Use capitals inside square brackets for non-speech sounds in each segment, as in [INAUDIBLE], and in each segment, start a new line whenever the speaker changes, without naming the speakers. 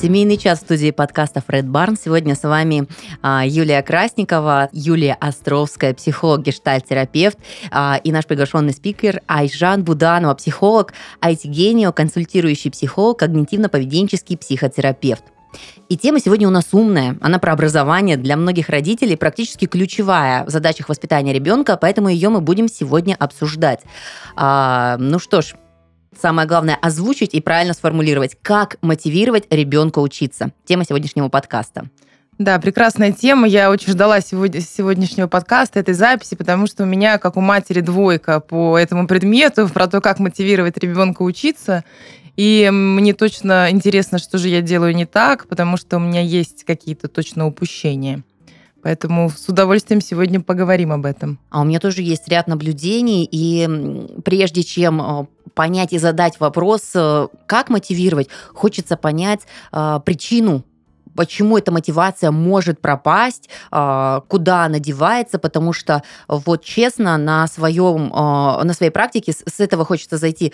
Семейный час в студии подкаста Фред Барн. Сегодня с вами а, Юлия Красникова, Юлия Островская, психолог, гештальт-терапевт а, и наш приглашенный спикер Айжан Буданова, психолог, IT-генио, консультирующий психолог, когнитивно-поведенческий психотерапевт. И тема сегодня у нас умная. Она про образование для многих родителей практически ключевая в задачах воспитания ребенка, поэтому ее мы будем сегодня обсуждать. А, ну что ж, самое главное озвучить и правильно сформулировать, как мотивировать ребенка учиться. Тема сегодняшнего подкаста.
Да, прекрасная тема. Я очень ждала сегодня, сегодняшнего подкаста, этой записи, потому что у меня, как у матери, двойка по этому предмету, про то, как мотивировать ребенка учиться. И мне точно интересно, что же я делаю не так, потому что у меня есть какие-то точно упущения. Поэтому с удовольствием сегодня поговорим об этом.
А у меня тоже есть ряд наблюдений, и прежде чем э, понять и задать вопрос, э, как мотивировать, хочется понять э, причину почему эта мотивация может пропасть, куда она девается, потому что вот честно на своем на своей практике с этого хочется зайти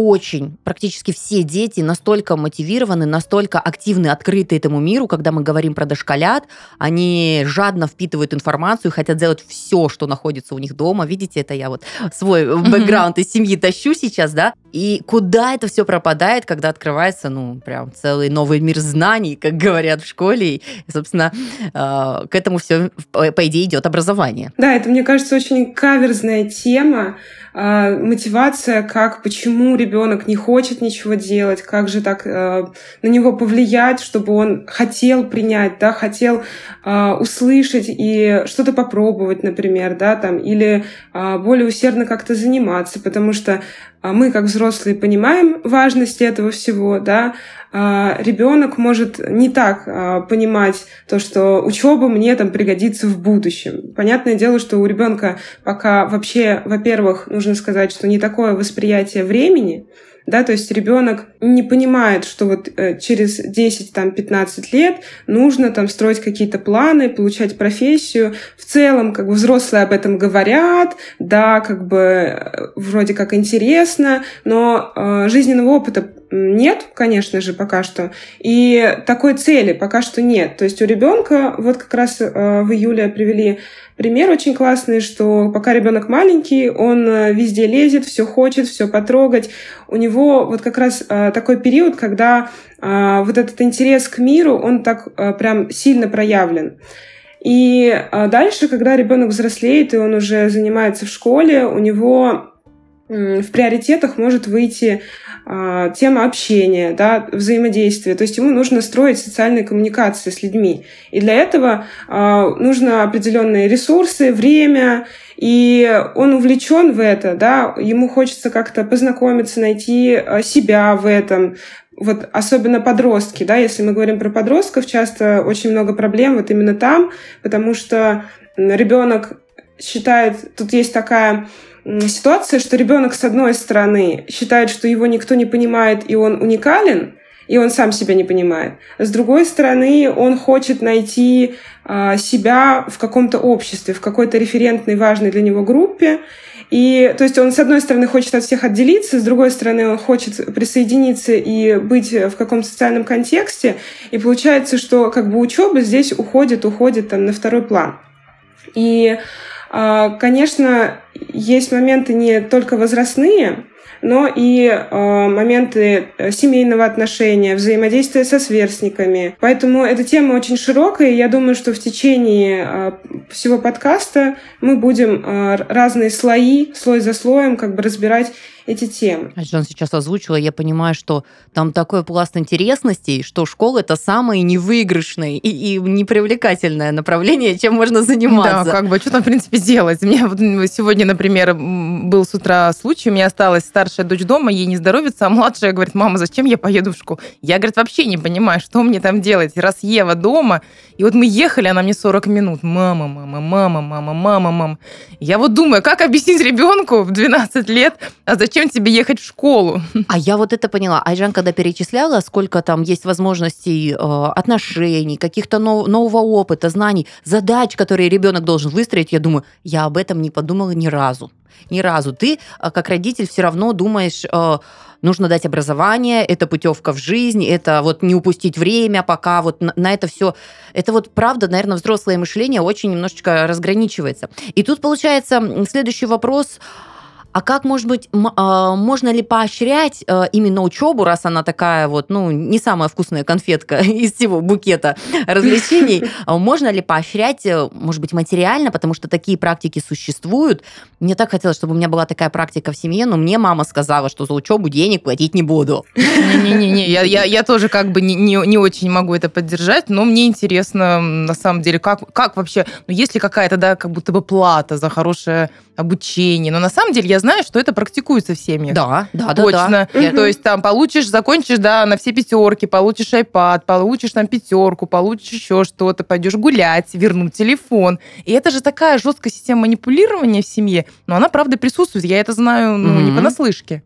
очень, практически все дети настолько мотивированы, настолько активны, открыты этому миру, когда мы говорим про дошколят, они жадно впитывают информацию, хотят делать все, что находится у них дома. Видите, это я вот свой бэкграунд из семьи тащу сейчас, да? И куда это все пропадает, когда открывается, ну, прям целый новый мир знаний, как говорят в школе. И, собственно, а, к этому все, по идее, идет образование.
Да, это, мне кажется, очень каверзная тема. А, мотивация, как, почему ребенок не хочет ничего делать, как же так а, на него повлиять, чтобы он хотел принять, да, хотел услышать и что-то попробовать, например, да, там, или более усердно как-то заниматься, потому что мы, как взрослые, понимаем важность этого всего, да, а ребенок может не так а, понимать то, что учеба мне там пригодится в будущем. Понятное дело, что у ребенка пока вообще, во-первых, нужно сказать, что не такое восприятие времени, да, то есть ребенок не понимает, что вот э, через 10-15 лет нужно там строить какие-то планы, получать профессию. В целом, как бы взрослые об этом говорят, да, как бы э, вроде как интересно, но э, жизненного опыта нет, конечно же, пока что. И такой цели пока что нет. То есть у ребенка, вот как раз э, в июле привели пример очень классный, что пока ребенок маленький, он э, везде лезет, все хочет, все потрогать. У него вот как раз э, такой период, когда вот этот интерес к миру, он так прям сильно проявлен. И дальше, когда ребенок взрослеет, и он уже занимается в школе, у него в приоритетах может выйти а, тема общения, да, взаимодействия. То есть ему нужно строить социальные коммуникации с людьми. И для этого а, нужно определенные ресурсы, время, и он увлечен в это, да, ему хочется как-то познакомиться, найти а, себя в этом, вот особенно подростки, да, если мы говорим про подростков, часто очень много проблем вот именно там, потому что ребенок считает, тут есть такая ситуация, что ребенок, с одной стороны, считает, что его никто не понимает, и он уникален, и он сам себя не понимает. С другой стороны, он хочет найти э, себя в каком-то обществе, в какой-то референтной важной для него группе. И, то есть он, с одной стороны, хочет от всех отделиться, с другой стороны, он хочет присоединиться и быть в каком-то социальном контексте. И получается, что как бы учеба здесь уходит, уходит там на второй план. И а, конечно, есть моменты не только возрастные, но и э, моменты семейного отношения, взаимодействия со сверстниками. Поэтому эта тема очень широкая, и я думаю, что в течение э, всего подкаста мы будем э, разные слои, слой за слоем, как бы разбирать эти темы.
Жан сейчас озвучила, я понимаю, что там такой пласт интересностей, что школа это самое невыигрышное и, и непривлекательное направление, чем можно заниматься.
Да, как бы, что там, в принципе, делать? У меня вот сегодня, например, был с утра случай, у меня осталась старшая дочь дома, ей не здоровится, а младшая говорит, мама, зачем я поеду в школу? Я, говорит, вообще не понимаю, что мне там делать, раз Ева дома, и вот мы ехали, она мне 40 минут, мама, мама, мама, мама, мама, мама. Я вот думаю, как объяснить ребенку в 12 лет, а зачем зачем тебе ехать в школу?
А я вот это поняла. Айжан, когда перечисляла, сколько там есть возможностей э, отношений, каких-то нов- нового опыта, знаний, задач, которые ребенок должен выстроить, я думаю, я об этом не подумала ни разу. Ни разу. Ты, э, как родитель, все равно думаешь, э, нужно дать образование, это путевка в жизнь, это вот не упустить время, пока вот на, на это все. Это вот правда, наверное, взрослое мышление очень немножечко разграничивается. И тут получается следующий вопрос а как, может быть, а, можно ли поощрять э, именно учебу, раз она такая вот, ну, не самая вкусная конфетка [LAUGHS] из всего букета развлечений? [LAUGHS] Можно ли поощрять, э, может быть, материально, потому что такие практики существуют? Мне так хотелось, чтобы у меня была такая практика в семье, но мне мама сказала, что за учебу денег платить не буду.
Не-не-не, я, я, я тоже как бы не, не, не очень могу это поддержать, но мне интересно, на самом деле, как, как вообще, ну, есть ли какая-то, да, как будто бы плата за хорошее обучение, но на самом деле я знаю, что это практикуется в семьях.
Да, да,
да. Точно. Да. То есть там получишь, закончишь, да, на все пятерки, получишь iPad, получишь там пятерку, получишь еще что-то, пойдешь гулять, вернуть телефон. И это же такая жесткая система манипулирования в семье, но она, правда, присутствует. Я это знаю ну, mm-hmm. не понаслышке.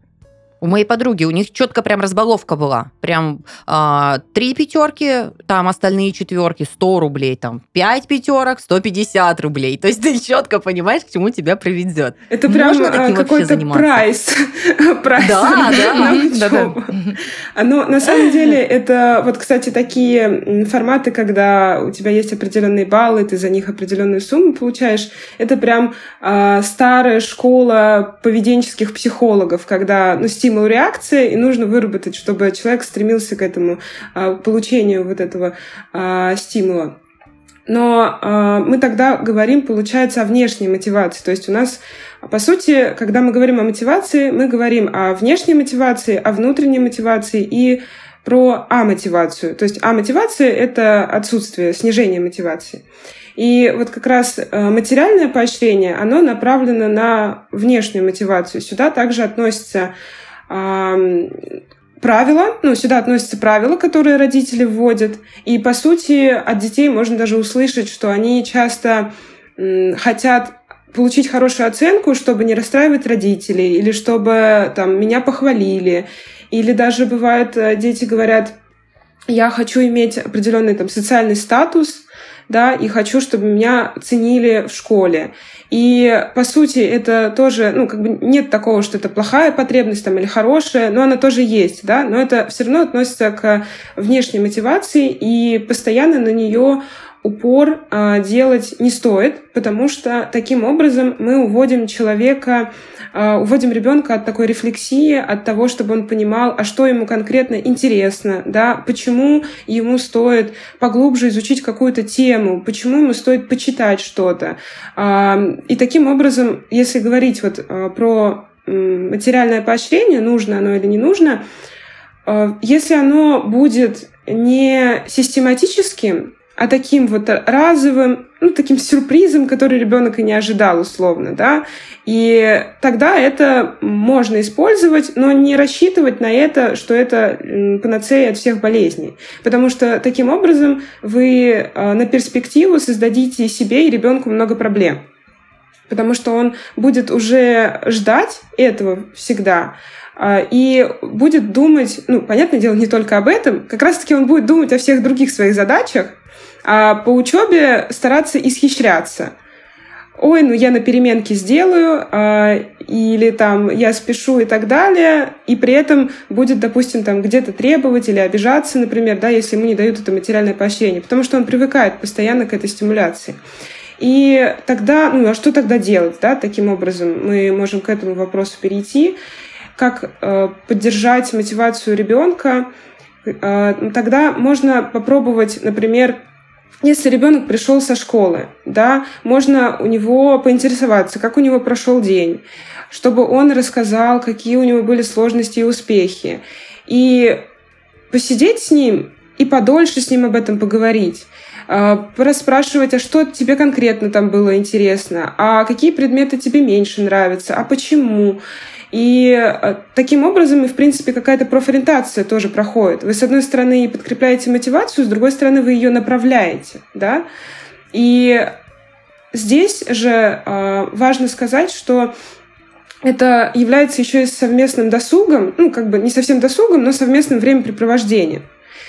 У моей подруги, у них четко прям разбаловка была. Прям а, три пятерки, там остальные четверки, 100 рублей, там пять пятерок, 150 рублей. То есть ты четко понимаешь, к чему тебя приведет.
Это прям а, какой-то прайс. [LAUGHS] прайс.
Да, да. да,
да. Но на самом деле это вот, кстати, такие форматы, когда у тебя есть определенные баллы, ты за них определенную сумму получаешь. Это прям а, старая школа поведенческих психологов, когда ну, стимул стимул реакции, и нужно выработать, чтобы человек стремился к этому а, получению вот этого а, стимула. Но э, мы тогда говорим, получается, о внешней мотивации. То есть у нас, по сути, когда мы говорим о мотивации, мы говорим о внешней мотивации, о внутренней мотивации и про амотивацию. То есть амотивация — это отсутствие, снижение мотивации. И вот как раз материальное поощрение, оно направлено на внешнюю мотивацию. Сюда также относится правила, ну, сюда относятся правила, которые родители вводят, и, по сути, от детей можно даже услышать, что они часто хотят получить хорошую оценку, чтобы не расстраивать родителей, или чтобы там меня похвалили, или даже бывает, э, дети говорят, я хочу иметь определенный там социальный статус, да, и хочу, чтобы меня ценили в школе. И, по сути, это тоже, ну, как бы нет такого, что это плохая потребность там или хорошая, но она тоже есть, да, но это все равно относится к внешней мотивации, и постоянно на нее упор а, делать не стоит, потому что таким образом мы уводим человека, а, уводим ребенка от такой рефлексии, от того, чтобы он понимал, а что ему конкретно интересно, да, почему ему стоит поглубже изучить какую-то тему, почему ему стоит почитать что-то. А, и таким образом, если говорить вот а, про материальное поощрение, нужно оно или не нужно, а, если оно будет не систематическим, а таким вот разовым, ну, таким сюрпризом, который ребенок и не ожидал условно, да. И тогда это можно использовать, но не рассчитывать на это, что это панацея от всех болезней. Потому что таким образом вы а, на перспективу создадите себе и ребенку много проблем. Потому что он будет уже ждать этого всегда, а, и будет думать, ну, понятное дело, не только об этом, как раз-таки он будет думать о всех других своих задачах, а по учебе стараться исхищряться. Ой, ну я на переменке сделаю, а, или там я спешу и так далее, и при этом будет, допустим, там где-то требовать или обижаться, например, да, если ему не дают это материальное поощрение, потому что он привыкает постоянно к этой стимуляции. И тогда, ну а что тогда делать, да, таким образом мы можем к этому вопросу перейти, как э, поддержать мотивацию ребенка, э, тогда можно попробовать, например, если ребенок пришел со школы, да, можно у него поинтересоваться, как у него прошел день, чтобы он рассказал, какие у него были сложности и успехи. И посидеть с ним и подольше с ним об этом поговорить а, расспрашивать, а что тебе конкретно там было интересно, а какие предметы тебе меньше нравятся, а почему. И э, таким образом, и, в принципе, какая-то профориентация тоже проходит. Вы, с одной стороны, подкрепляете мотивацию, с другой стороны, вы ее направляете, да. И здесь же э, важно сказать, что это является еще и совместным досугом, ну, как бы не совсем досугом, но совместным времяпрепровождением.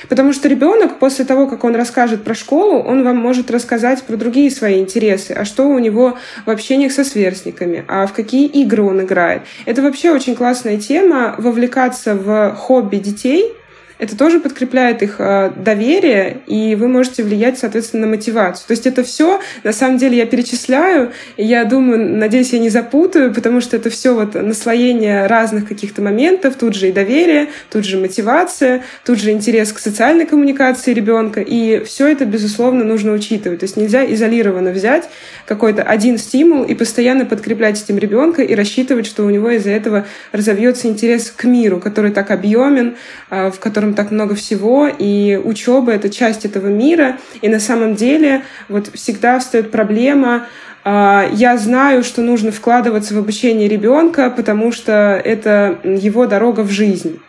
Потому что ребенок после того, как он расскажет про школу, он вам может рассказать про другие свои интересы, а что у него в общениях со сверстниками, а в какие игры он играет. Это вообще очень классная тема, вовлекаться в хобби детей – это тоже подкрепляет их э, доверие, и вы можете влиять, соответственно, на мотивацию. То есть это все, на самом деле, я перечисляю, и я думаю, надеюсь, я не запутаю, потому что это все вот наслоение разных каких-то моментов, тут же и доверие, тут же мотивация, тут же интерес к социальной коммуникации ребенка, и все это, безусловно, нужно учитывать. То есть нельзя изолированно взять какой-то один стимул и постоянно подкреплять этим ребенка и рассчитывать, что у него из-за этого разовьется интерес к миру, который так объемен, э, в котором так много всего, и учеба — это часть этого мира, и на самом деле вот всегда встает проблема а, я знаю, что нужно вкладываться в обучение ребенка, потому что это его дорога в жизнь.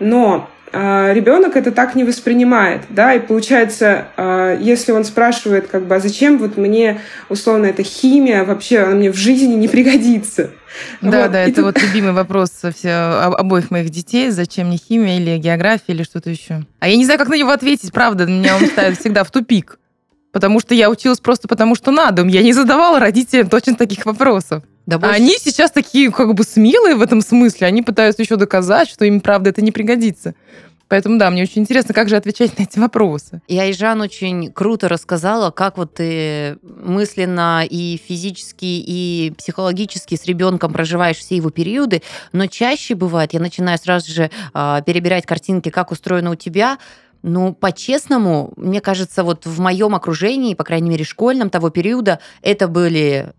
Но ребенок это так не воспринимает, да, и получается, а, если он спрашивает, как бы, а зачем вот мне, условно, эта химия вообще, она мне в жизни не пригодится.
Да, вот. да, и это тут... вот любимый вопрос все, обоих моих детей, зачем мне химия или география или что-то еще. А я не знаю, как на него ответить, правда, меня он ставит всегда в тупик. Потому что я училась просто потому, что надо. Я не задавала родителям точно таких вопросов. Да больше... Они сейчас такие как бы смелые в этом смысле. Они пытаются еще доказать, что им, правда, это не пригодится. Поэтому, да, мне очень интересно, как же отвечать на эти вопросы.
И Айжан очень круто рассказала, как вот ты мысленно и физически, и психологически с ребенком проживаешь все его периоды, но чаще бывает, я начинаю сразу же э, перебирать картинки, как устроено у тебя, ну, по-честному, мне кажется, вот в моем окружении, по крайней мере, школьном того периода, это были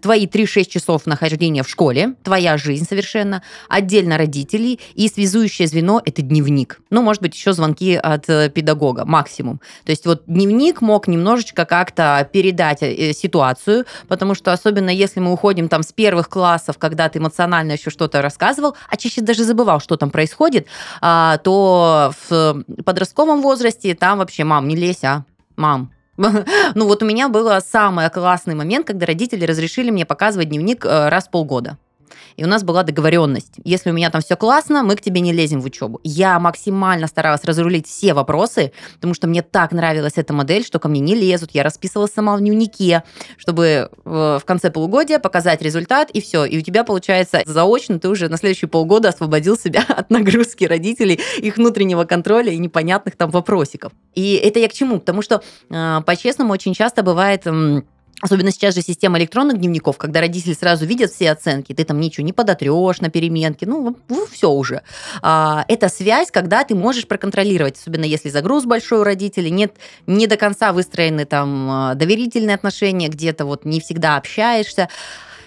твои 3-6 часов нахождения в школе, твоя жизнь совершенно, отдельно родителей, и связующее звено – это дневник. Ну, может быть, еще звонки от э, педагога, максимум. То есть вот дневник мог немножечко как-то передать э, ситуацию, потому что особенно если мы уходим там с первых классов, когда ты эмоционально еще что-то рассказывал, а чаще даже забывал, что там происходит, а, то в подростковом возрасте там вообще, мам, не лезь, а, мам, [LAUGHS] Ну вот у меня был самый классный момент, когда родители разрешили мне показывать дневник э, раз в полгода. И у нас была договоренность. Если у меня там все классно, мы к тебе не лезем в учебу. Я максимально старалась разрулить все вопросы, потому что мне так нравилась эта модель, что ко мне не лезут. Я расписывала сама в дневнике, чтобы э, в конце полугодия показать результат, и все. И у тебя, получается, заочно ты уже на следующие полгода освободил себя [LAUGHS] от нагрузки родителей, их внутреннего контроля и непонятных там вопросиков. И это я к чему? Потому что, э, по-честному, очень часто бывает Особенно сейчас же система электронных дневников, когда родители сразу видят все оценки, ты там ничего не подотрешь на переменке, ну, ну все уже. А, это связь, когда ты можешь проконтролировать, особенно если загруз большой у родителей, нет не до конца выстроены там а, доверительные отношения, где-то вот не всегда общаешься.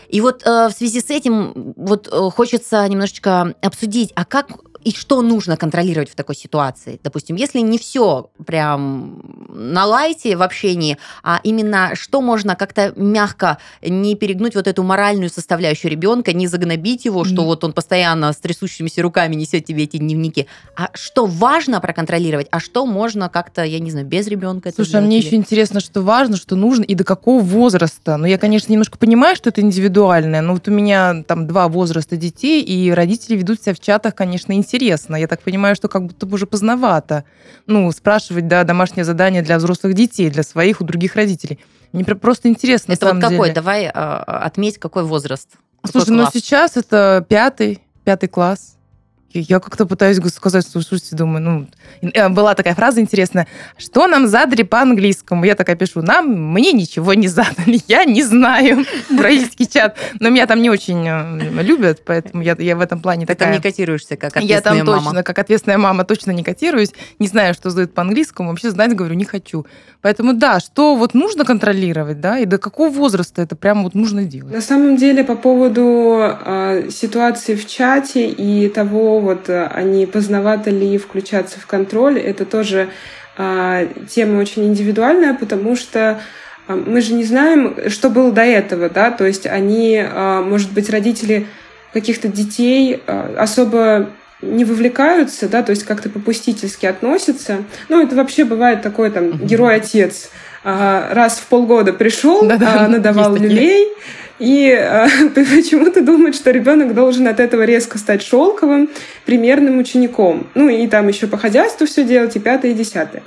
И вот э, в связи с этим вот э, хочется немножечко обсудить, а как и что нужно контролировать в такой ситуации? Допустим, если не все прям на лайте в общении, а именно что можно как-то мягко не перегнуть вот эту моральную составляющую ребенка, не загнобить его, что mm. вот он постоянно с трясущимися руками несет тебе эти дневники. А что важно проконтролировать, а что можно как-то, я не знаю, без ребенка
Слушай, а мне еще интересно, что важно, что нужно и до какого возраста. Ну, я, конечно, немножко понимаю, что это индивидуальное, но вот у меня там два возраста детей, и родители ведут себя в чатах, конечно, интересно интересно. Я так понимаю, что как будто бы уже поздновато. Ну, спрашивать, да, домашнее задание для взрослых детей, для своих, у других родителей. Мне просто интересно.
Это вот какой? Деле. Давай э, отметь, какой возраст.
Слушай, какой ну сейчас это пятый, пятый класс. Я как-то пытаюсь сказать, слушайте, думаю, ну, э, была такая фраза интересная, что нам задали по-английскому? Я такая пишу, нам, мне ничего не задали, я не знаю [LAUGHS] про российский чат. Но меня там не очень э, любят, поэтому я, я в этом плане
Ты
такая...
там не котируешься, как ответственная
Я там мама. точно, как ответственная мама, точно не котируюсь, не знаю, что задают по-английскому, вообще знать, говорю, не хочу. Поэтому да, что вот нужно контролировать, да, и до какого возраста это прям вот нужно делать?
На самом деле, по поводу э, ситуации в чате и того, вот они поздновато ли включаться в контроль, это тоже э, тема очень индивидуальная, потому что мы же не знаем, что было до этого, да, то есть они, может быть, родители каких-то детей особо не вовлекаются, да, то есть как-то попустительски относятся. Ну, это вообще бывает такой там герой-отец. Раз в полгода пришел, [LAUGHS] надавал люлей, И э, [LAUGHS] почему-то думают, что ребенок должен от этого резко стать шелковым, примерным учеником. Ну и там еще по хозяйству все делать, и пятое, и десятое.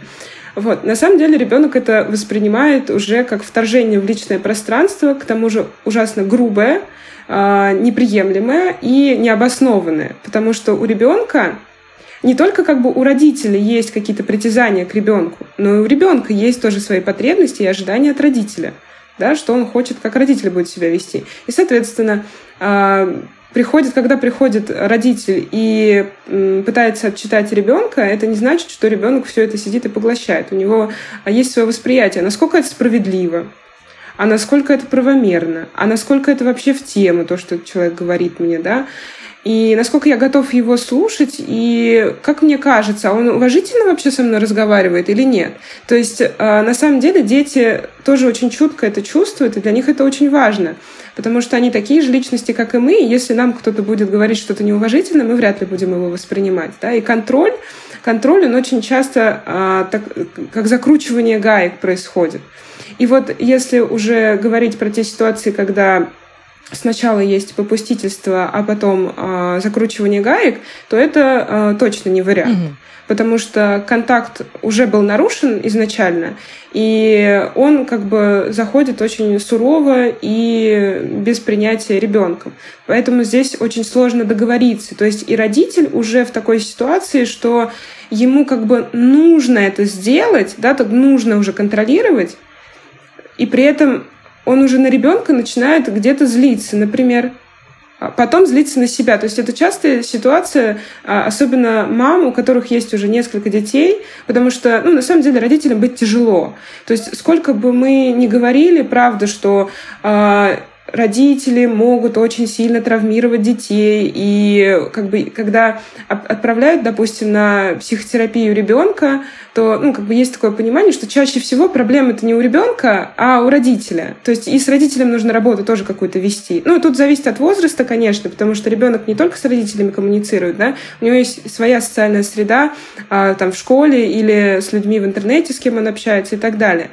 Вот. На самом деле ребенок это воспринимает уже как вторжение в личное пространство, к тому же ужасно грубое, э, неприемлемое и необоснованное. Потому что у ребенка не только как бы у родителей есть какие-то притязания к ребенку, но и у ребенка есть тоже свои потребности и ожидания от родителя, да, что он хочет, как родитель будет себя вести. И, соответственно, а, приходит, когда приходит родитель и пытается отчитать ребенка, это не значит, что ребенок все это сидит и поглощает. У него есть свое восприятие, насколько это справедливо, а насколько это правомерно, а насколько это вообще в тему, то, что человек говорит мне, да, и насколько я готов его слушать, и как мне кажется, он уважительно вообще со мной разговаривает или нет. То есть, э, на самом деле, дети тоже очень чутко это чувствуют, и для них это очень важно, потому что они такие же личности, как и мы, и если нам кто-то будет говорить что-то неуважительно, мы вряд ли будем его воспринимать. Да? И контроль, контроль, он очень часто а, так, как закручивание гаек происходит. И вот если уже говорить про те ситуации, когда сначала есть попустительство, а потом э, закручивание гаек, то это э, точно не вариант. Угу. Потому что контакт уже был нарушен изначально, и он как бы заходит очень сурово и без принятия ребенком. Поэтому здесь очень сложно договориться. То есть и родитель уже в такой ситуации, что ему как бы нужно это сделать, да, так нужно уже контролировать, и при этом он уже на ребенка начинает где-то злиться, например, а потом злиться на себя. То есть это частая ситуация, а, особенно мам, у которых есть уже несколько детей, потому что, ну, на самом деле, родителям быть тяжело. То есть сколько бы мы ни говорили, правда, что а, родители могут очень сильно травмировать детей. И как бы, когда отправляют, допустим, на психотерапию ребенка, то ну, как бы есть такое понимание, что чаще всего проблема это не у ребенка, а у родителя. То есть и с родителем нужно работу тоже какую-то вести. Ну, тут зависит от возраста, конечно, потому что ребенок не только с родителями коммуницирует, да, у него есть своя социальная среда а, там в школе или с людьми в интернете, с кем он общается и так далее.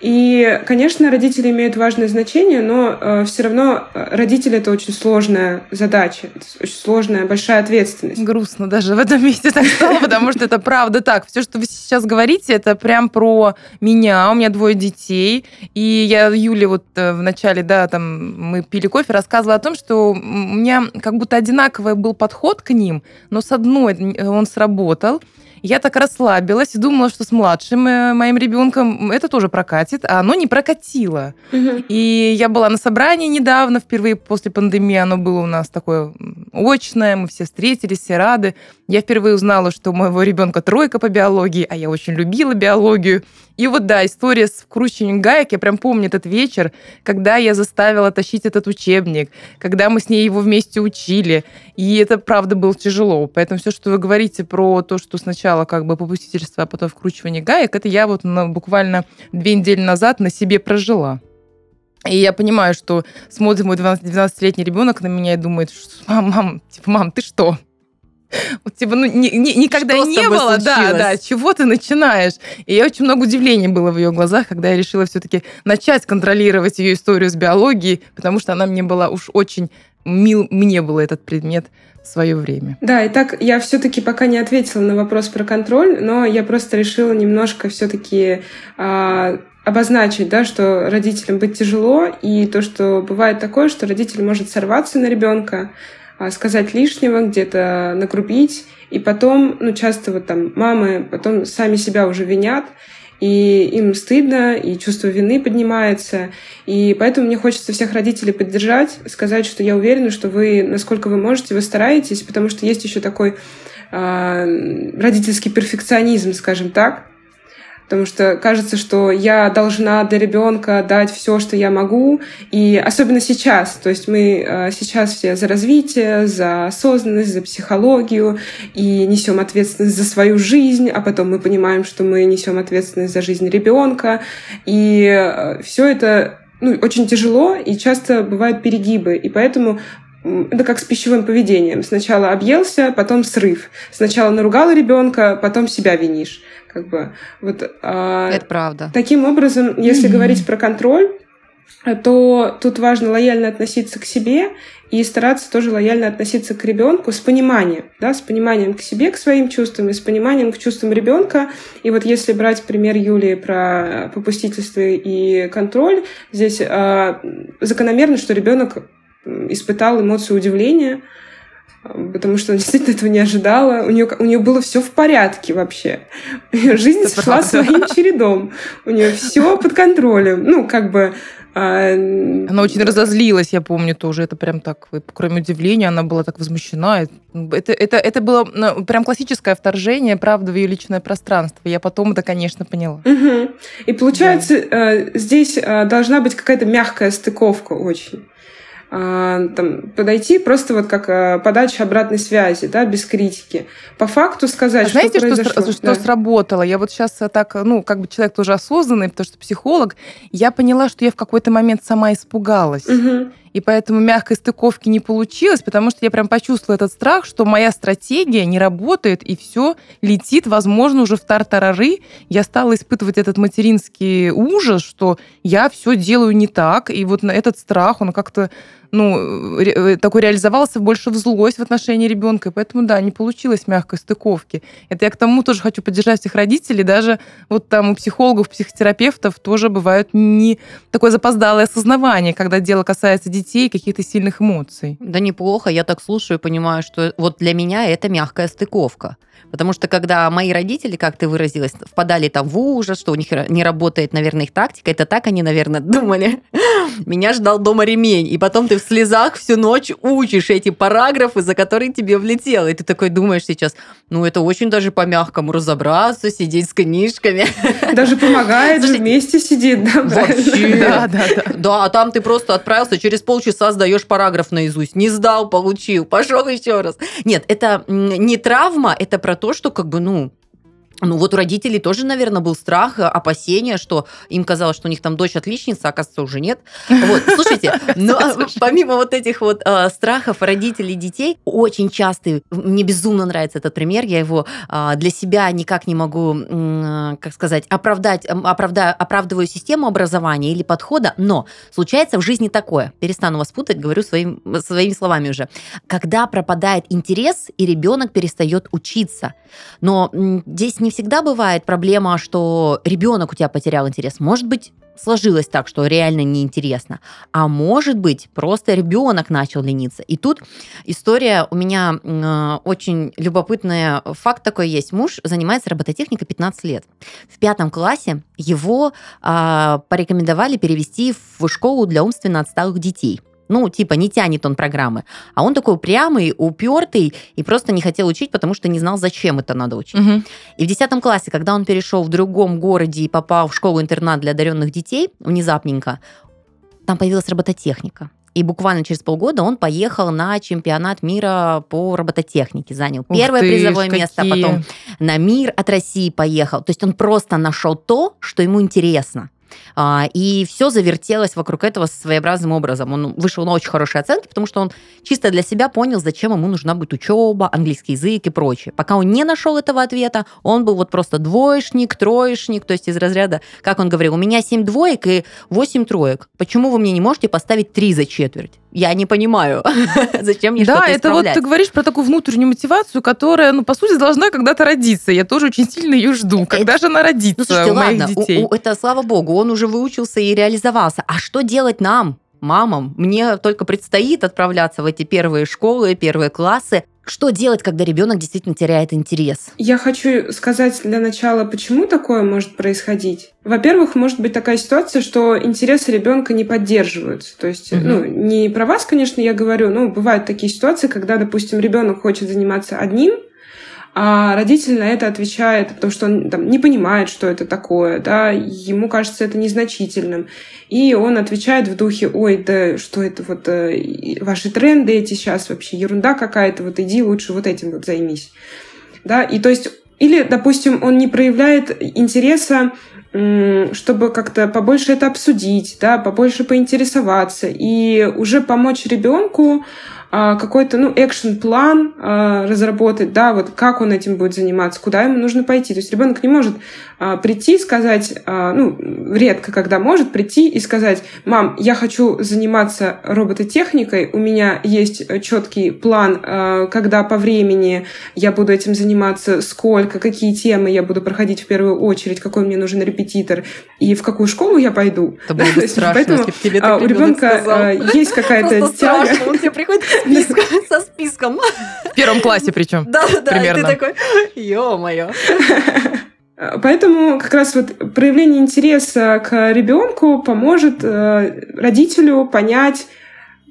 И, конечно, родители имеют важное значение, но э, все равно э, родители это очень сложная задача, очень сложная, большая ответственность.
Грустно даже в этом месте так стало, потому что это правда так. Все, что вы сейчас говорите, это прям про меня. У меня двое детей. И я Юле вот э, в начале, да, там мы пили кофе, рассказывала о том, что у меня как будто одинаковый был подход к ним, но с одной он сработал, я так расслабилась и думала, что с младшим э, моим ребенком это тоже прокатит, а оно не прокатило. Угу. И я была на собрании недавно, впервые после пандемии, оно было у нас такое очное, мы все встретились, все рады. Я впервые узнала, что у моего ребенка тройка по биологии, а я очень любила биологию. И вот, да, история с вкручиванием гаек, я прям помню этот вечер, когда я заставила тащить этот учебник, когда мы с ней его вместе учили. И это, правда, было тяжело. Поэтому все, что вы говорите про то, что сначала как бы попустительство, а потом вкручивание гаек, это я вот на, буквально две недели назад на себе прожила. И я понимаю, что смотрит мой 12-летний ребенок на меня и думает, мам, мам, типа, мам, ты что? Вот, типа, ну, ни, ни, никогда что не было, случилось? да, да, чего ты начинаешь? И я очень много удивления было в ее глазах, когда я решила все-таки начать контролировать ее историю с биологией, потому что она мне была уж очень мил, мне был этот предмет свое время.
Да, и так я все-таки пока не ответила на вопрос про контроль, но я просто решила немножко все-таки а, обозначить, да, что родителям быть тяжело, и то, что бывает такое, что родитель может сорваться на ребенка, а, сказать лишнего, где-то нагрубить, и потом, ну, часто вот там мамы потом сами себя уже винят, и им стыдно, и чувство вины поднимается. И поэтому мне хочется всех родителей поддержать, сказать, что я уверена, что вы, насколько вы можете, вы стараетесь, потому что есть еще такой э, родительский перфекционизм, скажем так, потому что кажется, что я должна для ребенка дать все, что я могу, и особенно сейчас, то есть мы э, сейчас все за развитие, за осознанность, за психологию, и несем ответственность за свою жизнь, а потом мы понимаем, что мы несем ответственность за жизнь ребенка, и э, все это ну, очень тяжело, и часто бывают перегибы, и поэтому это как с пищевым поведением. Сначала объелся, потом срыв. Сначала наругала ребенка, потом себя винишь. Как бы, вот,
а, Это правда.
Таким образом, если mm-hmm. говорить про контроль, то тут важно лояльно относиться к себе и стараться тоже лояльно относиться к ребенку с пониманием, да, с пониманием к себе, к своим чувствам и с пониманием к чувствам ребенка. И вот если брать пример Юлии про попустительство и контроль, здесь э, закономерно, что ребенок испытал эмоцию удивления, потому что он действительно этого не ожидала. У нее, у нее было все в порядке вообще. Жизнь Это шла правда. своим [LAUGHS] чередом. У нее все под контролем. Ну, как бы
а, она очень разозлилась, я помню тоже. Это прям так, кроме удивления, она была так возмущена. Это, это, это было ну, прям классическое вторжение, правда, в ее личное пространство. Я потом это, конечно, поняла.
Угу. И получается, да. Э, здесь э, должна быть какая-то мягкая стыковка очень. А, там, подойти просто вот как а, подача обратной связи, да, без критики. По факту сказать, а
знаете,
что
произошло. Что, что да. сработало? Я вот сейчас так, ну, как бы человек тоже осознанный, потому что психолог, я поняла, что я в какой-то момент сама испугалась. Угу. И поэтому мягкой стыковки не получилось, потому что я прям почувствовала этот страх, что моя стратегия не работает, и все летит, возможно, уже в тартарары. Я стала испытывать этот материнский ужас, что я все делаю не так, и вот на этот страх, он как-то ну, ре, такой реализовался больше в злость в отношении ребенка. И поэтому, да, не получилось мягкой стыковки. Это я к тому тоже хочу поддержать всех родителей. Даже вот там у психологов, психотерапевтов тоже бывают не такое запоздалое осознавание, когда дело касается детей, каких-то сильных эмоций.
Да неплохо. Я так слушаю и понимаю, что вот для меня это мягкая стыковка. Потому что когда мои родители, как ты выразилась, впадали там в ужас, что у них не работает, наверное, их тактика, это так они, наверное, [LAUGHS] думали. Меня ждал дома ремень. И потом ты в слезах всю ночь учишь эти параграфы, за которые тебе влетело. И ты такой думаешь сейчас, ну, это очень даже по-мягкому разобраться, сидеть с книжками.
Даже помогает же вместе сидит, да?
Вообще. Да, да, да. Да, а там ты просто отправился, через полчаса сдаешь параграф наизусть. Не сдал, получил, пошел еще раз. Нет, это не травма, это про то, что как бы, ну, ну вот у родителей тоже, наверное, был страх, опасение, что им казалось, что у них там дочь отличница, а оказывается уже нет. Вот, [LAUGHS] слушайте, но помимо вот этих вот э, страхов родителей детей, очень часто, мне безумно нравится этот пример, я его э, для себя никак не могу, э, как сказать, оправдать, оправда, оправдываю систему образования или подхода, но случается в жизни такое, перестану вас путать, говорю своим, своими словами уже, когда пропадает интерес и ребенок перестает учиться. Но здесь не всегда бывает проблема, что ребенок у тебя потерял интерес. Может быть, сложилось так, что реально неинтересно. А может быть, просто ребенок начал лениться. И тут история у меня э, очень любопытная. Факт такой есть. Муж занимается робототехникой 15 лет. В пятом классе его э, порекомендовали перевести в школу для умственно отсталых детей. Ну, типа, не тянет он программы. А он такой упрямый, упертый и просто не хотел учить, потому что не знал, зачем это надо учить. Угу. И в 10 классе, когда он перешел в другом городе и попал в школу-интернат для одаренных детей, внезапненько, там появилась робототехника. И буквально через полгода он поехал на чемпионат мира по робототехнике, занял Ух первое ты, призовое место, какие. потом на мир от России поехал. То есть он просто нашел то, что ему интересно. А, и все завертелось вокруг этого своеобразным образом. Он вышел на очень хорошие оценки, потому что он чисто для себя понял, зачем ему нужна будет учеба, английский язык и прочее. Пока он не нашел этого ответа, он был вот просто двоечник, троечник, то есть из разряда, как он говорил, у меня 7 двоек и 8 троек. Почему вы мне не можете поставить 3 за четверть? Я не понимаю, [LAUGHS] зачем мне
да, что-то Да, это вот ты говоришь про такую внутреннюю мотивацию, которая, ну, по сути, должна когда-то родиться. Я тоже очень сильно ее жду. Когда это... же она родится ну, слушайте, у моих ладно, детей? У,
у, это, слава богу, он уже выучился и реализовался. А что делать нам? мамам. Мне только предстоит отправляться в эти первые школы, первые классы. Что делать, когда ребенок действительно теряет интерес?
Я хочу сказать для начала, почему такое может происходить. Во-первых, может быть такая ситуация, что интересы ребенка не поддерживаются. То есть, угу. ну, не про вас, конечно, я говорю, но бывают такие ситуации, когда, допустим, ребенок хочет заниматься одним, а родитель на это отвечает, потому что он там, не понимает, что это такое, да, ему кажется это незначительным. И он отвечает в духе, ой, да что это вот э, ваши тренды эти сейчас вообще ерунда какая-то, вот иди лучше вот этим вот займись. Да, и то есть, или, допустим, он не проявляет интереса чтобы как-то побольше это обсудить, да, побольше поинтересоваться и уже помочь ребенку какой-то, ну, экшен-план а, разработать, да, вот как он этим будет заниматься, куда ему нужно пойти. То есть ребенок не может а, прийти и сказать, а, ну, редко когда может прийти и сказать, мам, я хочу заниматься робототехникой, у меня есть четкий план, а, когда по времени я буду этим заниматься, сколько, какие темы я буду проходить в первую очередь, какой мне нужен репетитор и в какую школу я пойду.
Это было бы [LAUGHS] страшно,
Поэтому
если бы тебе так
у ребенка
сказал.
есть какая-то тяга.
страшно, он тебе приходит со [LAUGHS] списком.
В первом классе причем. [LAUGHS]
Да, да, и ты
Примерно.
такой, ё-моё.
Поэтому как раз вот проявление интереса к ребенку поможет э, родителю понять,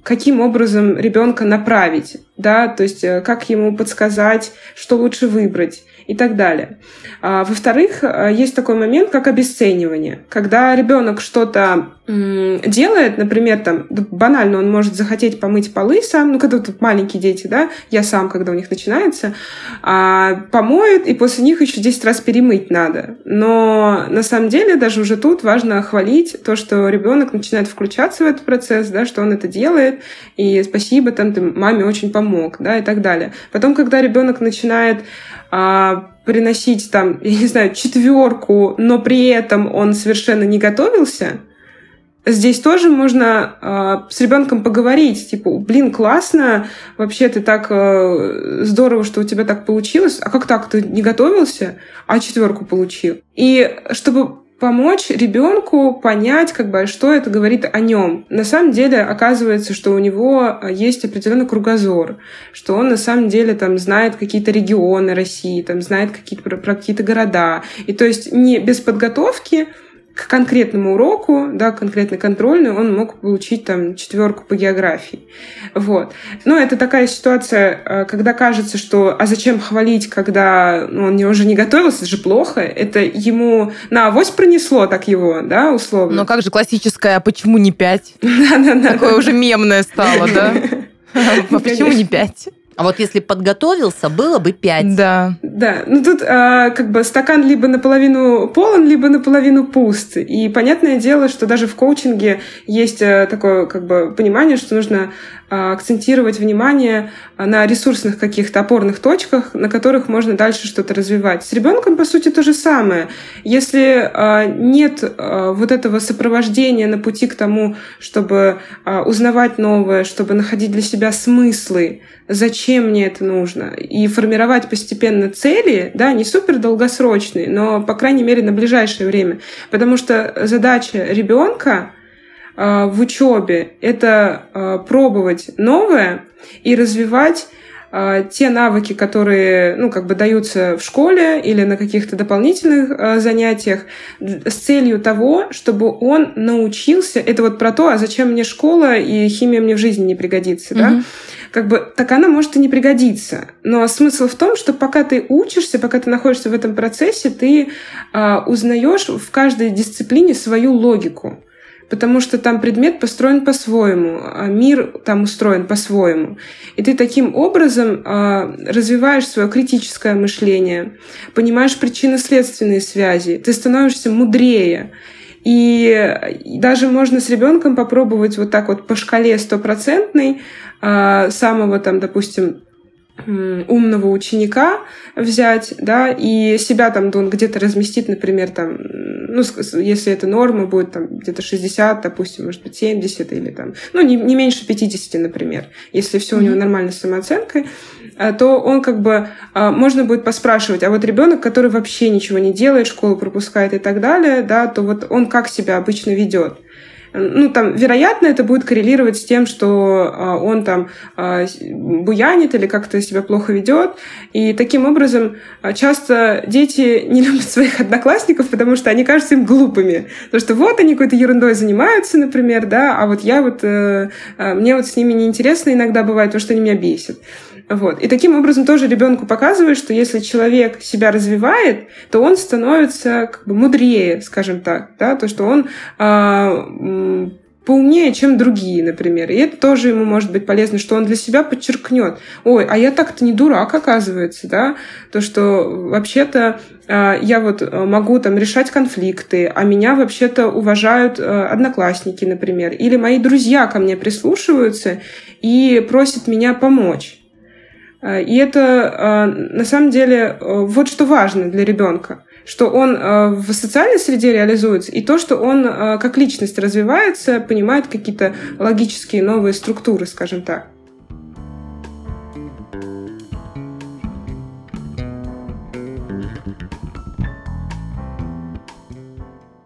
каким образом ребенка направить, да, то есть э, как ему подсказать, что лучше выбрать и так далее. А, Во-вторых, э, есть такой момент, как обесценивание. Когда ребенок что-то делает, например, там, банально он может захотеть помыть полы сам, ну, когда тут маленькие дети, да, я сам, когда у них начинается, а, помоет, и после них еще 10 раз перемыть надо. Но на самом деле даже уже тут важно хвалить то, что ребенок начинает включаться в этот процесс, да, что он это делает, и спасибо, там, ты маме очень помог, да, и так далее. Потом, когда ребенок начинает а, приносить там, [LAUGHS] я не знаю, четверку, но при этом он совершенно не готовился, Здесь тоже можно э, с ребенком поговорить, типа, блин, классно, вообще ты так э, здорово, что у тебя так получилось. А как так? Ты не готовился, а четверку получил. И чтобы помочь ребенку понять, как бы, что это говорит о нем. На самом деле оказывается, что у него есть определенный кругозор, что он на самом деле там знает какие-то регионы России, там знает какие-то про, про какие-то города. И то есть не без подготовки к конкретному уроку, да, конкретно контрольную, он мог получить там четверку по географии. Вот. Но это такая ситуация, э, когда кажется, что а зачем хвалить, когда ну, он уже не готовился, это же плохо. Это ему на авось пронесло так его, да, условно.
Но как же классическое, а почему не пять? [LAUGHS] Такое уже мемное стало, да? [LAUGHS] А почему не пять?
А вот если подготовился, было бы пять.
Да.
Да, ну тут а, как бы стакан либо наполовину полон, либо наполовину пуст. И понятное дело, что даже в коучинге есть а, такое как бы понимание, что нужно акцентировать внимание на ресурсных каких-то опорных точках, на которых можно дальше что-то развивать. С ребенком, по сути, то же самое. Если а, нет а, вот этого сопровождения на пути к тому, чтобы а, узнавать новое, чтобы находить для себя смыслы, зачем мне это нужно, и формировать постепенно цели, да, не супер долгосрочные, но, по крайней мере, на ближайшее время. Потому что задача ребенка в учебе это э, пробовать новое и развивать э, те навыки, которые, ну, как бы даются в школе или на каких-то дополнительных э, занятиях с целью того, чтобы он научился, это вот про то, а зачем мне школа и химия мне в жизни не пригодится, да,
Мгм.
как бы так она может и не пригодиться. Но смысл в том, что пока ты учишься, пока ты находишься в этом процессе, ты а, узнаешь в каждой дисциплине свою логику. Потому что там предмет построен по-своему, а мир там устроен по-своему. И ты таким образом а, развиваешь свое критическое мышление, понимаешь причинно-следственные связи, ты становишься мудрее. И даже можно с ребенком попробовать вот так вот по шкале стопроцентной а, самого там, допустим, умного ученика взять, да, и себя там он где-то разместит, например, там, ну, если это норма, будет там где-то 60, допустим, может быть, 70 или там, ну, не, не меньше 50, например, если все у него нормально с самооценкой, а, то он как бы, а, можно будет поспрашивать, а вот ребенок, который вообще ничего не делает, школу пропускает и так далее, да, то вот он как себя обычно ведет. Ну, там, вероятно, это будет коррелировать с тем, что а, он там а, буянит или как-то себя плохо ведет. И таким образом а, часто дети не [LAUGHS] любят своих одноклассников, потому что они кажутся им глупыми. Потому что вот они какой-то ерундой занимаются, например, да, а вот я вот, э, мне вот с ними неинтересно иногда бывает, потому что они меня бесят. Вот. И таким образом тоже ребенку показывает, что если человек себя развивает, то он становится как бы мудрее, скажем так, да, то, что он м, поумнее, чем другие, например. И это тоже ему может быть полезно, что он для себя подчеркнет. Ой, а я так-то не дурак, оказывается, да? То, что вообще-то а, я вот э, могу там решать конфликты, а меня вообще-то уважают э, одноклассники, например, или мои друзья ко мне прислушиваются и просят меня помочь. А, и это а, на самом деле э, вот что важно для ребенка что он э, в социальной среде реализуется, и то, что он э, как личность развивается, понимает какие-то логические новые структуры, скажем так.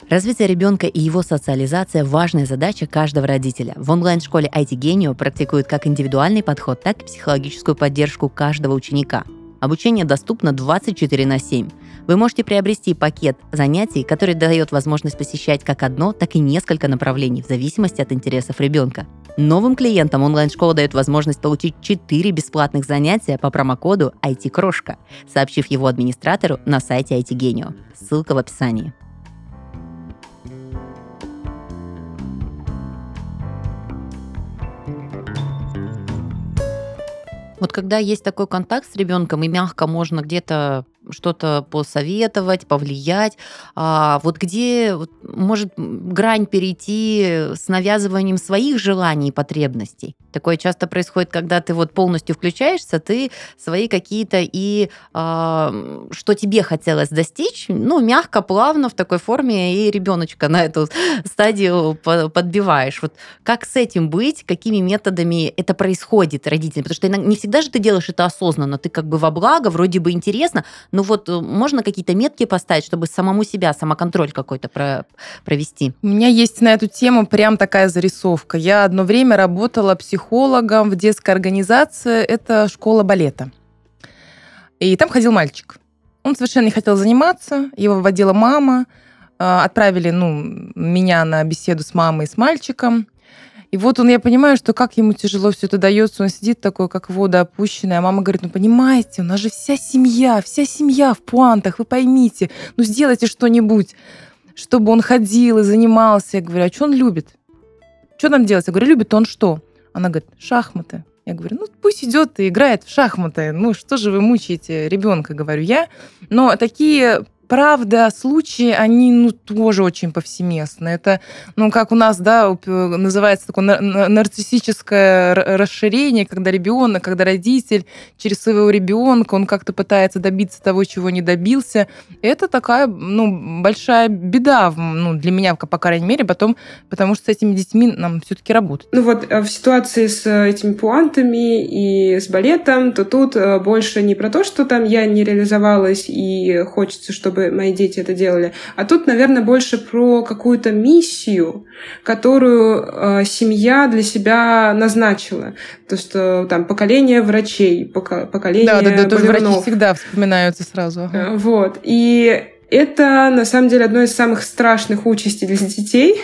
Развитие ребенка и его социализация – важная задача каждого родителя. В онлайн-школе IT Genio практикуют как индивидуальный подход, так и психологическую поддержку каждого ученика. Обучение доступно 24 на 7. Вы можете приобрести пакет занятий, который дает возможность посещать как одно, так и несколько направлений в зависимости от интересов ребенка. Новым клиентам онлайн-школа дает возможность получить 4 бесплатных занятия по промокоду IT-крошка, сообщив его администратору на сайте IT Genio. Ссылка в описании. Вот когда есть такой контакт с ребенком, и мягко можно где-то что-то посоветовать, повлиять. А вот где может грань перейти с навязыванием своих желаний и потребностей? Такое часто происходит, когда ты вот полностью включаешься, ты свои какие-то и а, что тебе хотелось достичь, ну, мягко, плавно в такой форме и ребеночка на эту [LAUGHS] стадию подбиваешь. Вот как с этим быть, какими методами это происходит родителям? Потому что не всегда же ты делаешь это осознанно, ты как бы во благо, вроде бы интересно, но вот э, можно какие-то метки поставить, чтобы самому себя, самоконтроль какой-то про провести?
У меня есть на эту тему прям такая зарисовка. Я одно время работала психологом в детской организации, это школа балета. И там ходил мальчик. Он совершенно не хотел заниматься, его выводила мама, а, отправили ну, меня на беседу с мамой и с мальчиком. И вот он, я понимаю, что как ему тяжело все это дается, он сидит такой, как вода опущенная, а мама говорит, ну понимаете, у нас же вся семья, вся семья в пуантах, вы поймите, ну сделайте что-нибудь, чтобы он ходил и занимался. Я говорю, а что он любит? Что нам делать? Я говорю, любит он что? Она говорит, шахматы. Я говорю, ну пусть идет и играет в шахматы. Ну что же вы мучаете ребенка, говорю я. Но такие правда, случаи, они, ну, тоже очень повсеместны. Это, ну, как у нас, да, называется такое нарциссическое расширение, когда ребенок, когда родитель через своего ребенка, он как-то пытается добиться того, чего не добился. Это такая, ну, большая беда, ну, для меня, по крайней мере, потом, потому что с этими детьми нам все-таки работать.
Ну, вот э, в ситуации с э, этими пуантами и с балетом, то тут э, больше не про то, что там я не реализовалась и хочется, чтобы чтобы мои дети это делали. А тут, наверное, больше про какую-то миссию, которую э, семья для себя назначила. То, что там поколение врачей, поколение Да, да, да, тоже
врачи всегда вспоминаются сразу.
Ага. Вот. И это, на самом деле, одно из самых страшных участей для детей,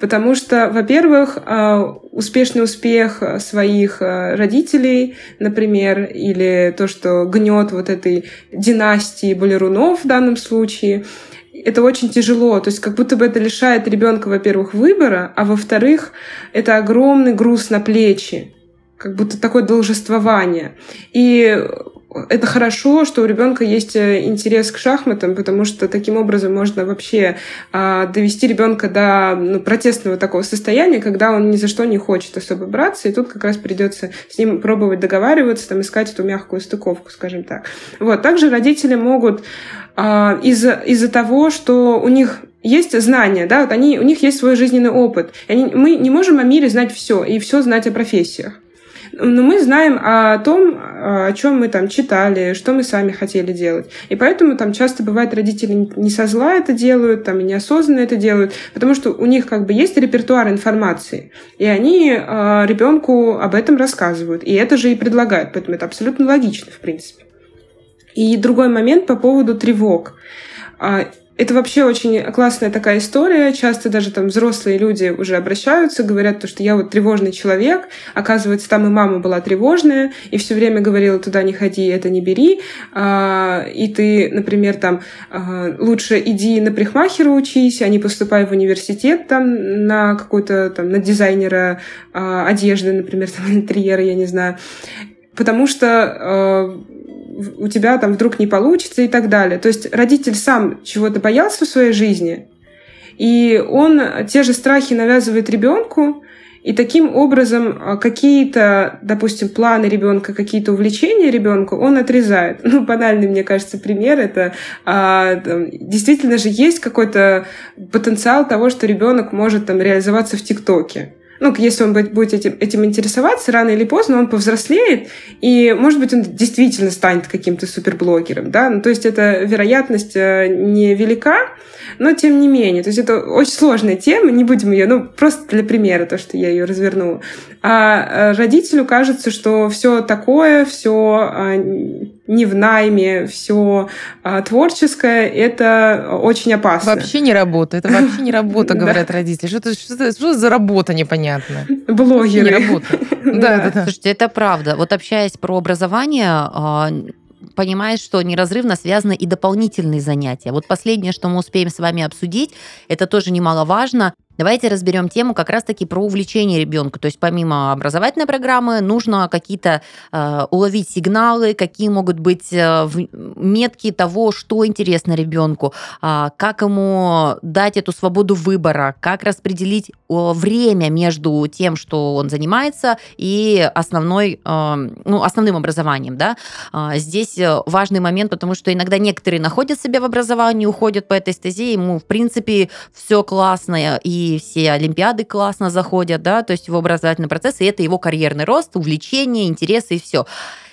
потому что, во-первых, а, успешный успех своих а, родителей, например, или то, что гнет вот этой династии балерунов в данном случае, это очень тяжело. То есть как будто бы это лишает ребенка, во-первых, выбора, а во-вторых, это огромный груз на плечи как будто такое должествование. И это хорошо, что у ребенка есть э, интерес к шахматам, потому что таким образом можно вообще а, довести ребенка до ну, протестного такого состояния, когда он ни за что не хочет особо браться, и тут как раз придется с ним пробовать договариваться, там, искать эту мягкую стыковку, скажем так. Вот. Также родители могут а, из-за из того, что у них есть знания, да, вот они, у них есть свой жизненный опыт. Они, мы не можем о мире знать все и все знать о профессиях. Но мы знаем о том, о чем мы там читали, что мы сами хотели делать. И поэтому там часто бывает родители не со зла это делают, там и неосознанно это делают, потому что у них как бы есть репертуар информации, и они э, ребенку об этом рассказывают. И это же и предлагают, поэтому это абсолютно логично, в принципе. И другой момент по поводу тревог. Это вообще очень классная такая история. Часто даже там взрослые люди уже обращаются, говорят, то, что я вот тревожный человек. Оказывается, там и мама была тревожная, и все время говорила, туда не ходи, это не бери. А, и ты, например, там а, лучше иди на прихмахера учись, а не поступай в университет там на какой-то там на дизайнера а, одежды, например, там [LAUGHS] интерьера, я не знаю. Потому что у тебя там вдруг не получится и так далее. То есть родитель сам чего-то боялся в своей жизни, и он те же страхи навязывает ребенку, и таким образом а, какие-то, допустим, планы ребенка, какие-то увлечения ребенка он отрезает. [LAUGHS] Ну, банальный, мне кажется, пример это а, там, действительно же есть какой-то потенциал того, что ребенок может там реализоваться в ТикТоке ну, если он будет этим, этим интересоваться, рано или поздно он повзрослеет, и, может быть, он действительно станет каким-то суперблогером, да, ну, то есть эта вероятность э, невелика, но тем не менее, то есть это очень сложная тема, не будем ее, ну, просто для примера, то, что я ее развернула. А э, родителю кажется, что все такое, все а, не в найме, все а, творческое, это очень опасно.
Вообще не работа, это вообще не работа, [LAUGHS] говорят родители. Что, что, что за работа непонятная?
Блогеры.
Не работа. [LAUGHS]
Да, да, да. Слушайте, это правда. Вот общаясь про образование, а, понимаешь, что неразрывно связаны и дополнительные занятия. Вот последнее, что мы успеем с вами обсудить, это тоже немаловажно. Давайте разберем тему как раз-таки про увлечение ребенка. То есть помимо образовательной программы нужно какие-то э, уловить сигналы, какие могут быть э, метки того, что интересно ребенку, э, как ему дать эту свободу выбора, как распределить э, время между тем, что он занимается, и основной, э, ну, основным образованием. Да? Э, здесь важный момент, потому что иногда некоторые находят себя в образовании, уходят по этой стезе, ему, в принципе, все классно, и все олимпиады классно заходят, да, то есть в образовательный процесс, и это его карьерный рост, увлечение, интересы и все.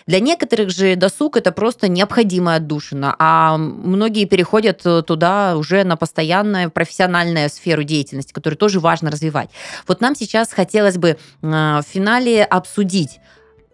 Для некоторых же досуг это просто необходимая отдушина, а многие переходят туда уже на постоянную профессиональную сферу деятельности, которую тоже важно развивать. Вот нам сейчас хотелось бы э, в финале обсудить,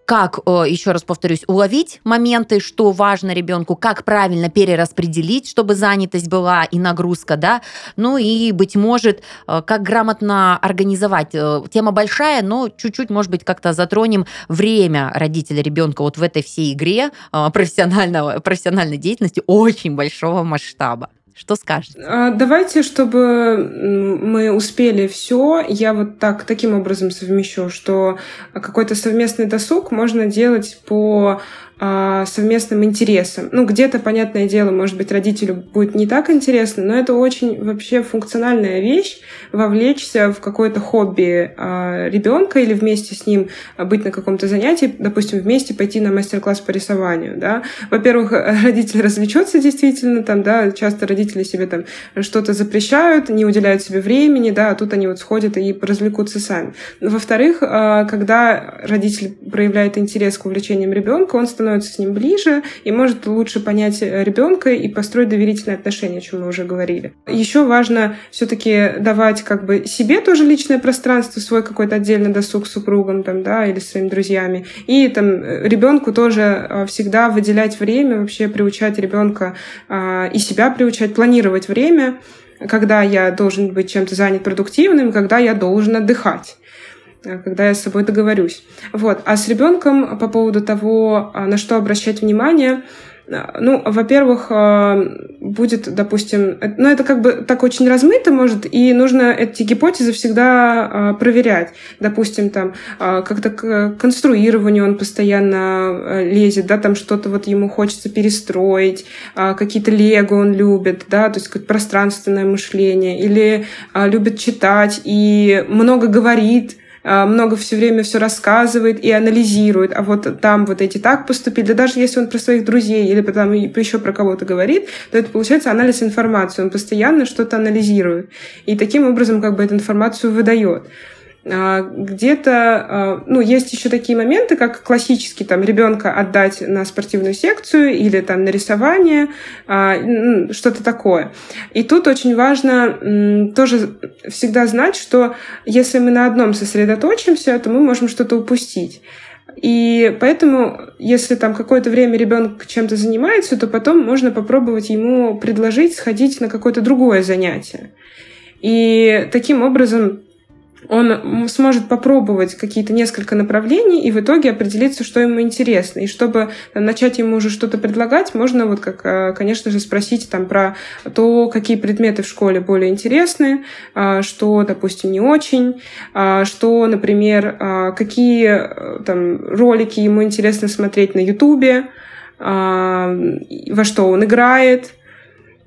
как, э, еще раз повторюсь, уловить моменты, что важно ребенку, как правильно перераспределить, чтобы занятость была и нагрузка, да, ну и, быть может, э, как грамотно организовать. Э, тема большая, но чуть-чуть, может быть, как-то затронем время родителя ребенка вот в этой всей игре профессионального, профессиональной деятельности очень большого масштаба. Что скажете?
А, давайте, чтобы мы успели все, я вот так таким образом совмещу, что какой-то совместный досуг можно делать по а, совместным интересам. Ну, где-то, понятное дело, может быть, родителю будет не так интересно, но это очень вообще функциональная вещь, вовлечься в какое-то хобби а, ребенка или вместе с ним быть на каком-то занятии, допустим, вместе пойти на мастер-класс по рисованию, да. Во-первых, [LAUGHS] родитель развлечется действительно, там, да, часто родители себе там что-то запрещают, не уделяют себе времени, да, а тут они вот сходят и развлекутся сами. Во-вторых, а, когда родитель проявляет интерес к увлечениям ребенка, он становится становится с ним ближе и может лучше понять э, ребенка и построить доверительные отношения, о чем мы уже говорили. Еще важно все-таки давать как бы себе тоже личное пространство, свой какой-то отдельный досуг с супругом там, да, или своими друзьями. И там э, ребенку тоже э, всегда выделять время, вообще приучать ребенка а, и себя приучать, планировать время, когда я должен быть чем-то занят продуктивным, когда я должен отдыхать. Э, когда я с собой договорюсь. Вот. А с ребенком по поводу того, а, на что обращать внимание, э, ну, во-первых, э, будет, допустим, ну, это как бы так очень размыто, может, и нужно эти гипотезы всегда проверять. Допустим, там, как-то к конструированию он постоянно лезет, да, там что-то вот ему хочется перестроить, какие-то лего он любит, да, то есть как пространственное мышление, или любит читать и много говорит, много все время все рассказывает и анализирует, а вот там вот эти так поступили, да даже если он про своих друзей или потом еще про кого-то говорит, то это получается анализ информации, он постоянно что-то анализирует и таким образом как бы эту информацию выдает. А, где-то, а, ну, есть еще такие моменты, как классически там ребенка отдать на спортивную секцию или там на рисование, а, что-то такое. И тут очень важно тоже всегда знать, что если мы на одном сосредоточимся, то мы можем что-то упустить. И поэтому, если там какое-то время ребенок чем-то занимается, то потом можно попробовать ему предложить сходить на какое-то другое занятие. И таким образом он сможет попробовать какие-то несколько направлений и в итоге определиться, что ему интересно. И чтобы начать ему уже что-то предлагать, можно вот как, э, конечно же, спросить там про то, какие предметы в школе более интересны, а, что, допустим, не очень, а, что, например, а, какие э, там ролики ему интересно смотреть на Ютубе, во что он играет,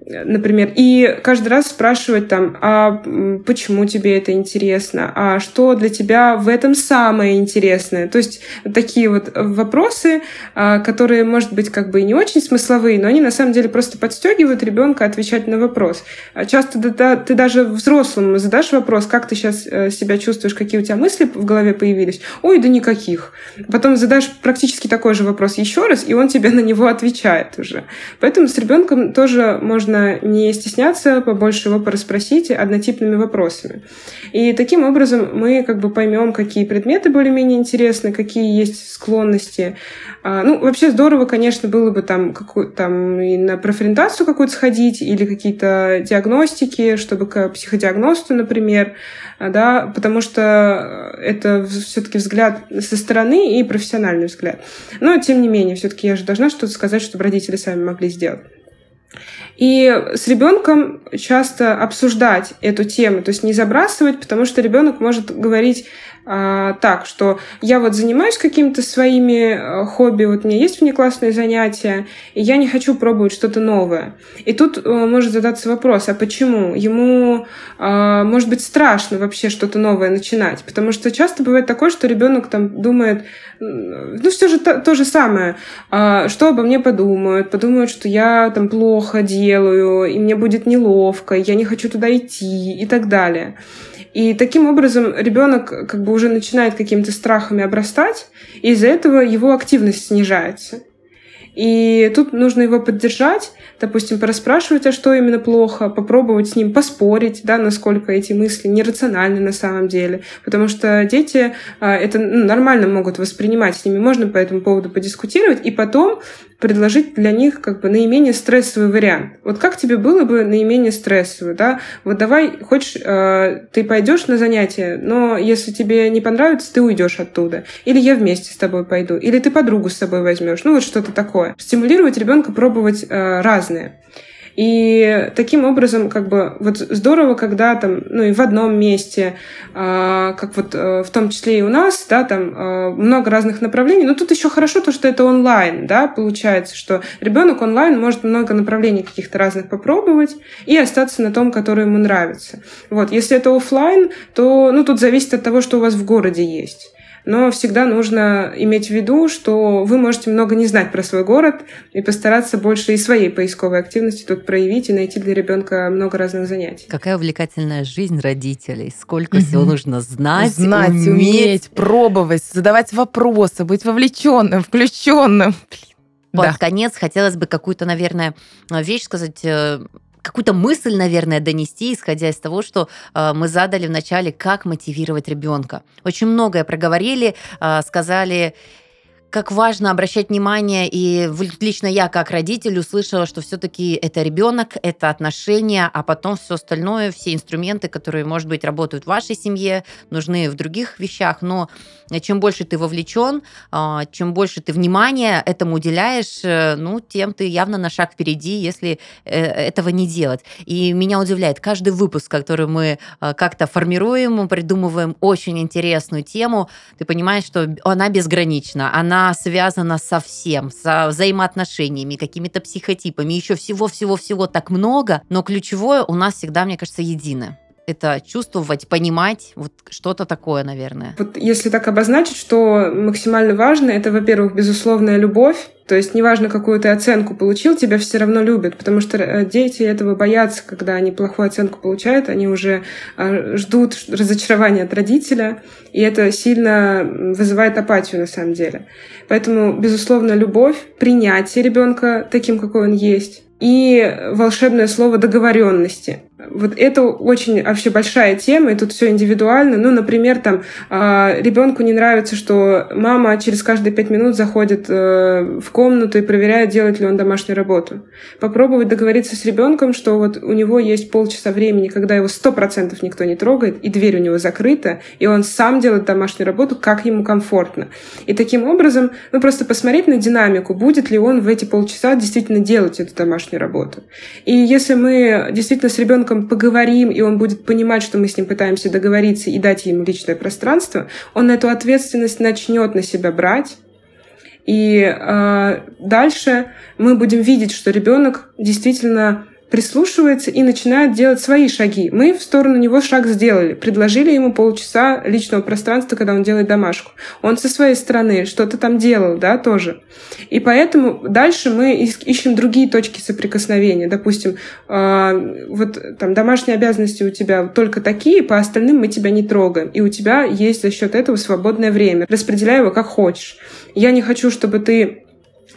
например, и каждый раз спрашивать там, а почему тебе это интересно, а что для тебя в этом самое интересное. То есть такие вот вопросы, а, которые, может быть, как бы и не очень смысловые, но они на самом деле просто подстегивают ребенка отвечать на вопрос. А часто ты даже взрослому задашь вопрос, как ты сейчас э, себя чувствуешь, какие у тебя мысли в голове появились. Ой, да никаких. Потом задашь практически такой же вопрос еще раз, и он тебе на него отвечает уже. Поэтому с ребенком тоже можно нужно не стесняться, побольше его порасспросить однотипными вопросами. И таким образом мы как бы поймем, какие предметы более-менее интересны, какие есть склонности. А, ну, вообще здорово, конечно, было бы там, какую, там и на профориентацию какую-то сходить или какие-то диагностики, чтобы к психодиагносту, например, да, потому что это все-таки взгляд со стороны и профессиональный взгляд. Но, тем не менее, все-таки я же должна что-то сказать, чтобы родители сами могли сделать. И с ребенком часто обсуждать эту тему, то есть не забрасывать, потому что ребенок может говорить а, так, что я вот занимаюсь какими-то своими э, хобби, вот у меня есть внеклассные занятия, и я не хочу пробовать что-то новое. И тут э, может задаться вопрос, а почему? Ему, а, может быть, страшно вообще что-то новое начинать, потому что часто бывает такое, что ребенок там думает, ну, все же то, то же самое, а, что обо мне подумают, подумают, что я там плохо делаю, и мне будет неловко, я не хочу туда идти и так далее. И таким образом ребенок как бы уже начинает какими-то страхами обрастать, и из-за этого его активность снижается. И тут нужно его поддержать, допустим, пораспрашивать, а что именно плохо, попробовать с ним поспорить, да, насколько эти мысли нерациональны на самом деле. Потому что дети а, это ну, нормально могут воспринимать, с ними можно по этому поводу подискутировать, и потом предложить для них как бы наименее стрессовый вариант. Вот как тебе было бы наименее стрессовый, да? Вот давай, хочешь, э, ты пойдешь на занятие, но если тебе не понравится, ты уйдешь оттуда. Или я вместе с тобой пойду. Или ты подругу с собой возьмешь. Ну вот что-то такое. Стимулировать ребенка пробовать э, разные. И таким образом, как бы, вот здорово, когда там, ну и в одном месте, э, как вот э, в том числе и у нас, да, там э, много разных направлений. Но тут еще хорошо то, что это онлайн, да, получается, что ребенок онлайн может много направлений каких-то разных попробовать и остаться на том, который ему нравится. Вот, если это офлайн, то, ну, тут зависит от того, что у вас в городе есть но всегда нужно иметь в виду, что вы можете много не знать про свой город и постараться больше и своей поисковой активности тут проявить и найти для ребенка много разных занятий.
Какая увлекательная жизнь родителей. Сколько всего нужно знать,
знать, уметь. уметь, пробовать, задавать вопросы, быть вовлеченным, включенным.
Под да. конец хотелось бы какую-то, наверное, вещь сказать э, какую-то мысль, наверное, донести, исходя из того, что э, мы задали в начале, как мотивировать ребенка. Очень многое проговорили, э, сказали как важно обращать внимание, и лично я как родитель услышала, что все-таки это ребенок, это отношения, а потом все остальное, все инструменты, которые, может быть, работают в вашей семье, нужны в других вещах, но чем больше ты вовлечен, а, чем больше ты внимания этому уделяешь, э, ну, тем ты явно на шаг впереди, если э, этого не делать. И меня удивляет, каждый выпуск, который мы а, как-то формируем, придумываем очень интересную тему, ты понимаешь, что она безгранична, она связана со всем, со взаимоотношениями, какими-то психотипами, еще всего-всего-всего так много, но ключевое у нас всегда, мне кажется, единое это чувствовать, понимать, вот что-то такое, наверное.
Вот если так обозначить, что максимально важно, это, во-первых, безусловная любовь, то есть неважно, какую ты оценку получил, тебя все равно любят, потому что э, дети этого боятся, когда они плохую оценку получают, они уже э, ждут разочарования от родителя, и это сильно вызывает апатию на самом деле. Поэтому, безусловно, любовь, принятие ребенка таким, какой он есть, и волшебное слово договоренности. Вот это очень вообще большая тема, и тут все индивидуально. Ну, например, там а, ребенку не нравится, что мама через каждые пять минут заходит э, в комнату и проверяет, делает ли он домашнюю работу. Попробовать договориться с ребенком, что вот у него есть полчаса времени, когда его сто процентов никто не трогает, и дверь у него закрыта, и он сам делает домашнюю работу, как ему комфортно. И таким образом, ну, просто посмотреть на динамику, будет ли он в эти полчаса действительно делать эту домашнюю работу. И если мы действительно с ребенком ребенком поговорим, и он будет понимать, что мы с ним пытаемся договориться и дать ему личное пространство, он эту ответственность начнет на себя брать. И э, дальше мы будем видеть, что ребенок действительно прислушивается и начинает делать свои шаги. Мы в сторону него шаг сделали, предложили ему полчаса личного пространства, когда он делает домашку. Он со своей стороны что-то там делал, да, тоже. И поэтому дальше мы ищем другие точки соприкосновения. Допустим, э, вот там домашние обязанности у тебя только такие, по остальным мы тебя не трогаем. И у тебя есть за счет этого свободное время. Распределяй его как хочешь. Я не хочу, чтобы ты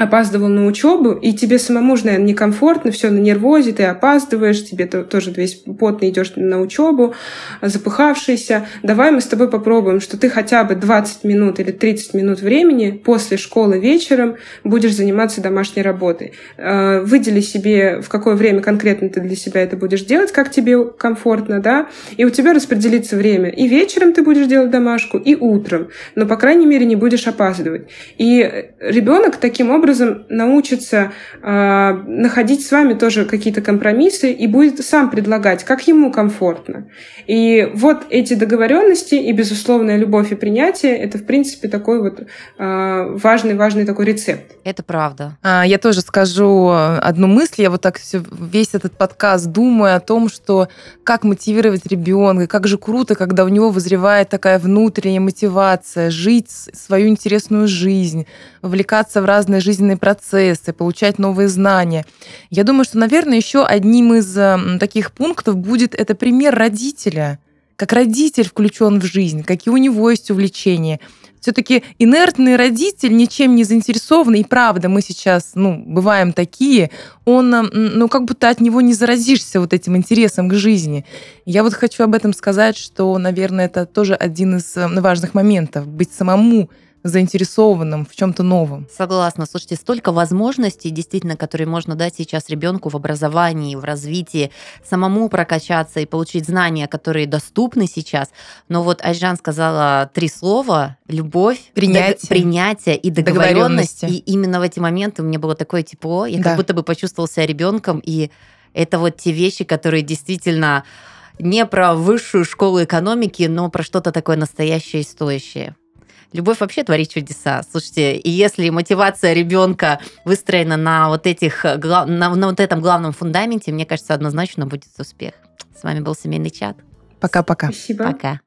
опаздывал на учебу, и тебе самому же, наверное, некомфортно, все на нервозе, ты опаздываешь, тебе тоже весь потный идешь на учебу, запыхавшийся. Давай мы с тобой попробуем, что ты хотя бы 20 минут или 30 минут времени после школы вечером будешь заниматься домашней работой. Э, выдели себе, в какое время конкретно ты для себя это будешь делать, как тебе комфортно, да, и у тебя распределится время. И вечером ты будешь делать домашку, и утром, но, по крайней мере, не будешь опаздывать. И ребенок таким образом образом научится э, находить с вами тоже какие-то компромиссы и будет сам предлагать, как ему комфортно. И вот эти договоренности и безусловная любовь и принятие это, в принципе, такой вот важный-важный такой рецепт.
Это правда.
А, я тоже скажу одну мысль. Я вот так все, весь этот подкаст думаю о том, что как мотивировать ребенка, как же круто, когда у него вызревает такая внутренняя мотивация жить свою интересную жизнь, вовлекаться в разные жизни жизненные процессы, получать новые знания. Я думаю, что, наверное, еще одним из таких пунктов будет это пример родителя. Как родитель включен в жизнь, какие у него есть увлечения. Все-таки инертный родитель, ничем не заинтересованный, и правда, мы сейчас, ну, бываем такие, он, ну, как будто от него не заразишься вот этим интересом к жизни. Я вот хочу об этом сказать, что, наверное, это тоже один из важных моментов, быть самому заинтересованным в чем-то новом.
Согласна. Слушайте, столько возможностей, действительно, которые можно дать сейчас ребенку в образовании, в развитии, самому прокачаться и получить знания, которые доступны сейчас. Но вот Айжан сказала три слова – любовь,
принятие,
дог- принятие и договоренность. И именно в эти моменты у меня было такое тепло. Я да. как будто бы почувствовала себя ребенком. И это вот те вещи, которые действительно не про высшую школу экономики, но про что-то такое настоящее и стоящее. Любовь вообще творит чудеса. Слушайте, и если мотивация ребенка выстроена на вот этих, на, на вот этом главном фундаменте, мне кажется, однозначно будет успех. С вами был семейный чат.
Пока-пока.
Спасибо.
Пока.